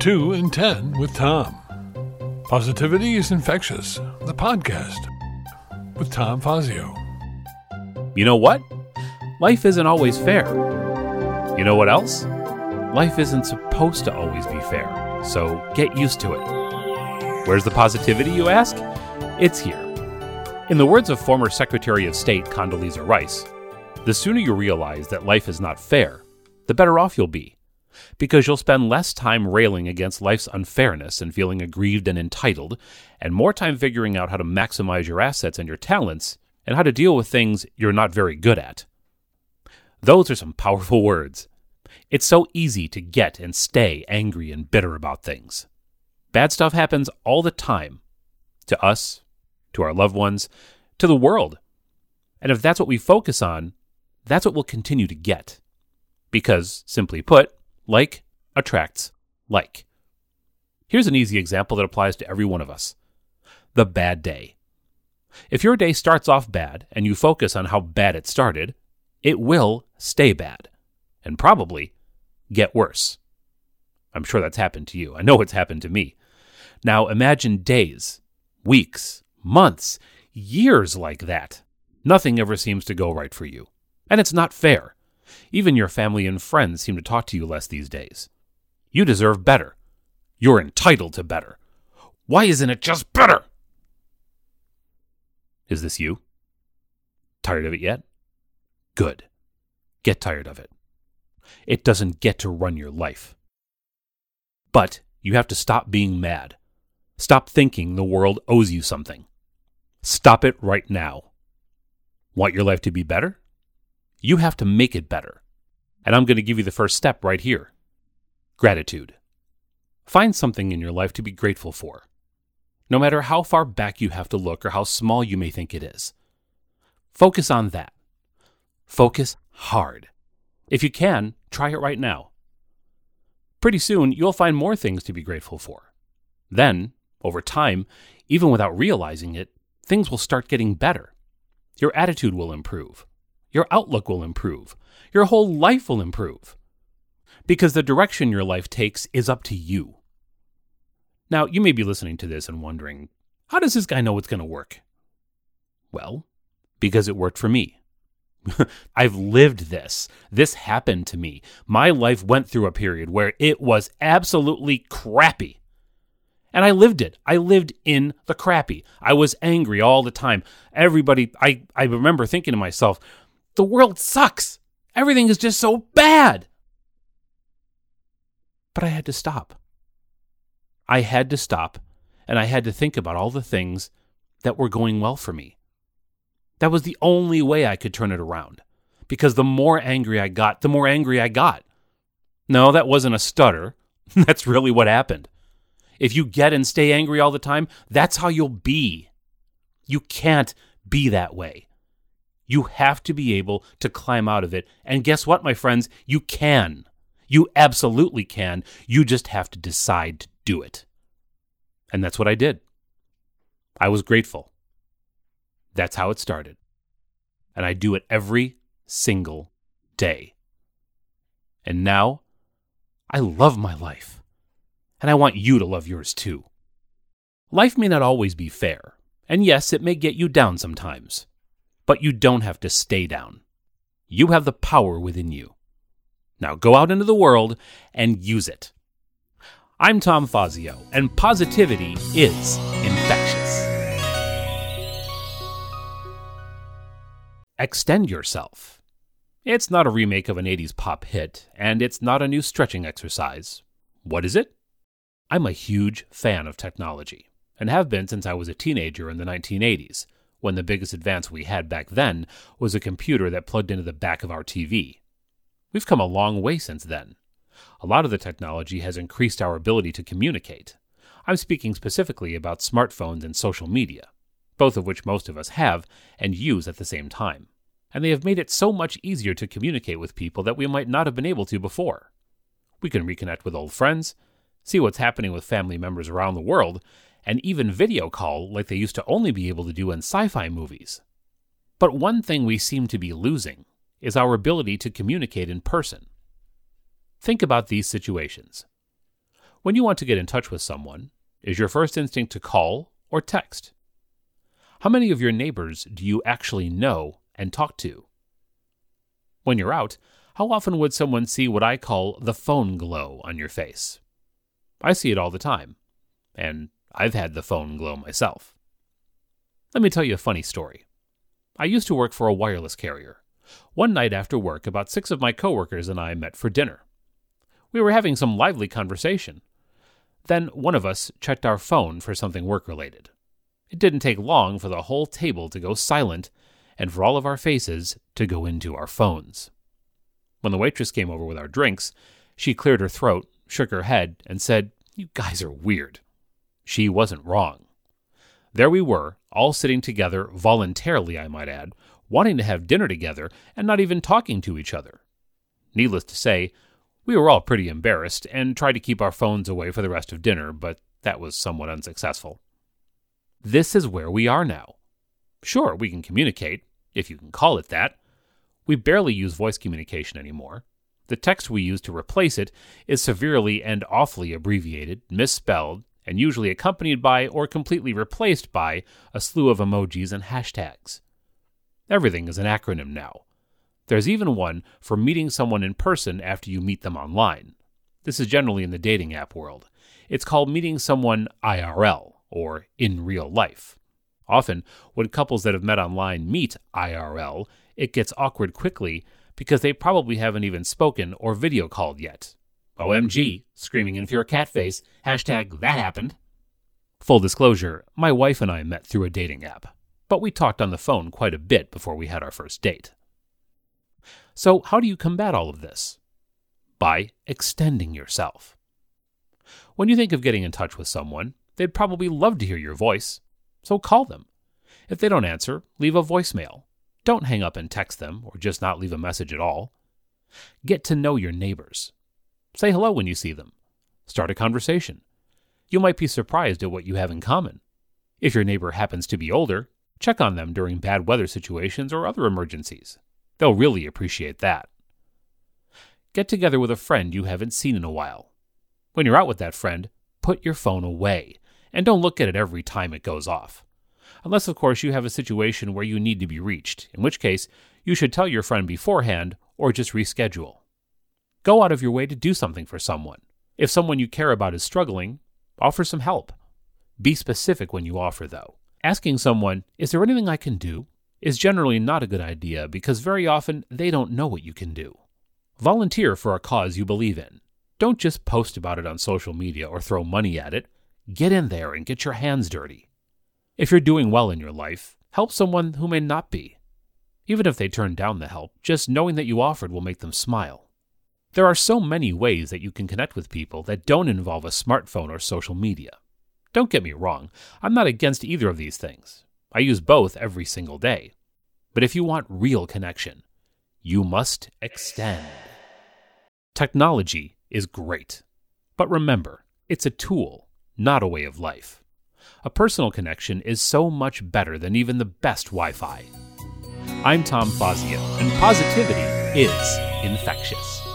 2 and 10 with Tom. Positivity is Infectious, the podcast with Tom Fazio. You know what? Life isn't always fair. You know what else? Life isn't supposed to always be fair, so get used to it. Where's the positivity, you ask? It's here. In the words of former Secretary of State Condoleezza Rice, the sooner you realize that life is not fair, the better off you'll be. Because you'll spend less time railing against life's unfairness and feeling aggrieved and entitled, and more time figuring out how to maximize your assets and your talents, and how to deal with things you're not very good at. Those are some powerful words. It's so easy to get and stay angry and bitter about things. Bad stuff happens all the time to us, to our loved ones, to the world. And if that's what we focus on, that's what we'll continue to get. Because, simply put, like attracts like. Here's an easy example that applies to every one of us the bad day. If your day starts off bad and you focus on how bad it started, it will stay bad and probably get worse. I'm sure that's happened to you. I know it's happened to me. Now imagine days, weeks, months, years like that. Nothing ever seems to go right for you. And it's not fair. Even your family and friends seem to talk to you less these days. You deserve better. You're entitled to better. Why isn't it just better? Is this you? Tired of it yet? Good. Get tired of it. It doesn't get to run your life. But you have to stop being mad. Stop thinking the world owes you something. Stop it right now. Want your life to be better? You have to make it better. And I'm going to give you the first step right here gratitude. Find something in your life to be grateful for, no matter how far back you have to look or how small you may think it is. Focus on that. Focus hard. If you can, try it right now. Pretty soon, you'll find more things to be grateful for. Then, over time, even without realizing it, things will start getting better. Your attitude will improve. Your outlook will improve. Your whole life will improve. Because the direction your life takes is up to you. Now, you may be listening to this and wondering, how does this guy know it's going to work? Well, because it worked for me. I've lived this. This happened to me. My life went through a period where it was absolutely crappy. And I lived it. I lived in the crappy. I was angry all the time. Everybody, I, I remember thinking to myself, the world sucks. Everything is just so bad. But I had to stop. I had to stop, and I had to think about all the things that were going well for me. That was the only way I could turn it around. Because the more angry I got, the more angry I got. No, that wasn't a stutter. That's really what happened. If you get and stay angry all the time, that's how you'll be. You can't be that way. You have to be able to climb out of it. And guess what, my friends? You can. You absolutely can. You just have to decide to do it. And that's what I did. I was grateful. That's how it started. And I do it every single day. And now, I love my life. And I want you to love yours too. Life may not always be fair. And yes, it may get you down sometimes. But you don't have to stay down. You have the power within you. Now go out into the world and use it. I'm Tom Fazio, and positivity is infectious. Extend yourself. It's not a remake of an 80s pop hit, and it's not a new stretching exercise. What is it? I'm a huge fan of technology, and have been since I was a teenager in the 1980s when the biggest advance we had back then was a computer that plugged into the back of our TV. We've come a long way since then. A lot of the technology has increased our ability to communicate. I'm speaking specifically about smartphones and social media, both of which most of us have and use at the same time. And they have made it so much easier to communicate with people that we might not have been able to before. We can reconnect with old friends, see what's happening with family members around the world, and even video call like they used to only be able to do in sci fi movies. But one thing we seem to be losing is our ability to communicate in person. Think about these situations. When you want to get in touch with someone, is your first instinct to call or text? How many of your neighbors do you actually know and talk to? When you're out, how often would someone see what I call the phone glow on your face? I see it all the time, and I've had the phone glow myself. Let me tell you a funny story. I used to work for a wireless carrier. One night after work, about six of my coworkers and I met for dinner. We were having some lively conversation. Then one of us checked our phone for something work related. It didn't take long for the whole table to go silent and for all of our faces to go into our phones. When the waitress came over with our drinks, she cleared her throat, shook her head, and said, You guys are weird. She wasn't wrong. There we were, all sitting together, voluntarily, I might add, wanting to have dinner together and not even talking to each other. Needless to say, we were all pretty embarrassed and tried to keep our phones away for the rest of dinner, but that was somewhat unsuccessful. This is where we are now. Sure, we can communicate, if you can call it that. We barely use voice communication anymore. The text we use to replace it is severely and awfully abbreviated, misspelled, and usually accompanied by or completely replaced by a slew of emojis and hashtags. Everything is an acronym now. There's even one for meeting someone in person after you meet them online. This is generally in the dating app world. It's called meeting someone IRL, or in real life. Often, when couples that have met online meet IRL, it gets awkward quickly because they probably haven't even spoken or video called yet. OMG, screaming into your cat face, hashtag that happened. Full disclosure, my wife and I met through a dating app, but we talked on the phone quite a bit before we had our first date. So, how do you combat all of this? By extending yourself. When you think of getting in touch with someone, they'd probably love to hear your voice, so call them. If they don't answer, leave a voicemail. Don't hang up and text them, or just not leave a message at all. Get to know your neighbors. Say hello when you see them. Start a conversation. You might be surprised at what you have in common. If your neighbor happens to be older, check on them during bad weather situations or other emergencies. They'll really appreciate that. Get together with a friend you haven't seen in a while. When you're out with that friend, put your phone away and don't look at it every time it goes off. Unless, of course, you have a situation where you need to be reached, in which case you should tell your friend beforehand or just reschedule. Go out of your way to do something for someone. If someone you care about is struggling, offer some help. Be specific when you offer, though. Asking someone, Is there anything I can do? is generally not a good idea because very often they don't know what you can do. Volunteer for a cause you believe in. Don't just post about it on social media or throw money at it. Get in there and get your hands dirty. If you're doing well in your life, help someone who may not be. Even if they turn down the help, just knowing that you offered will make them smile. There are so many ways that you can connect with people that don't involve a smartphone or social media. Don't get me wrong, I'm not against either of these things. I use both every single day. But if you want real connection, you must extend. Technology is great. But remember, it's a tool, not a way of life. A personal connection is so much better than even the best Wi Fi. I'm Tom Fazio, and positivity is infectious.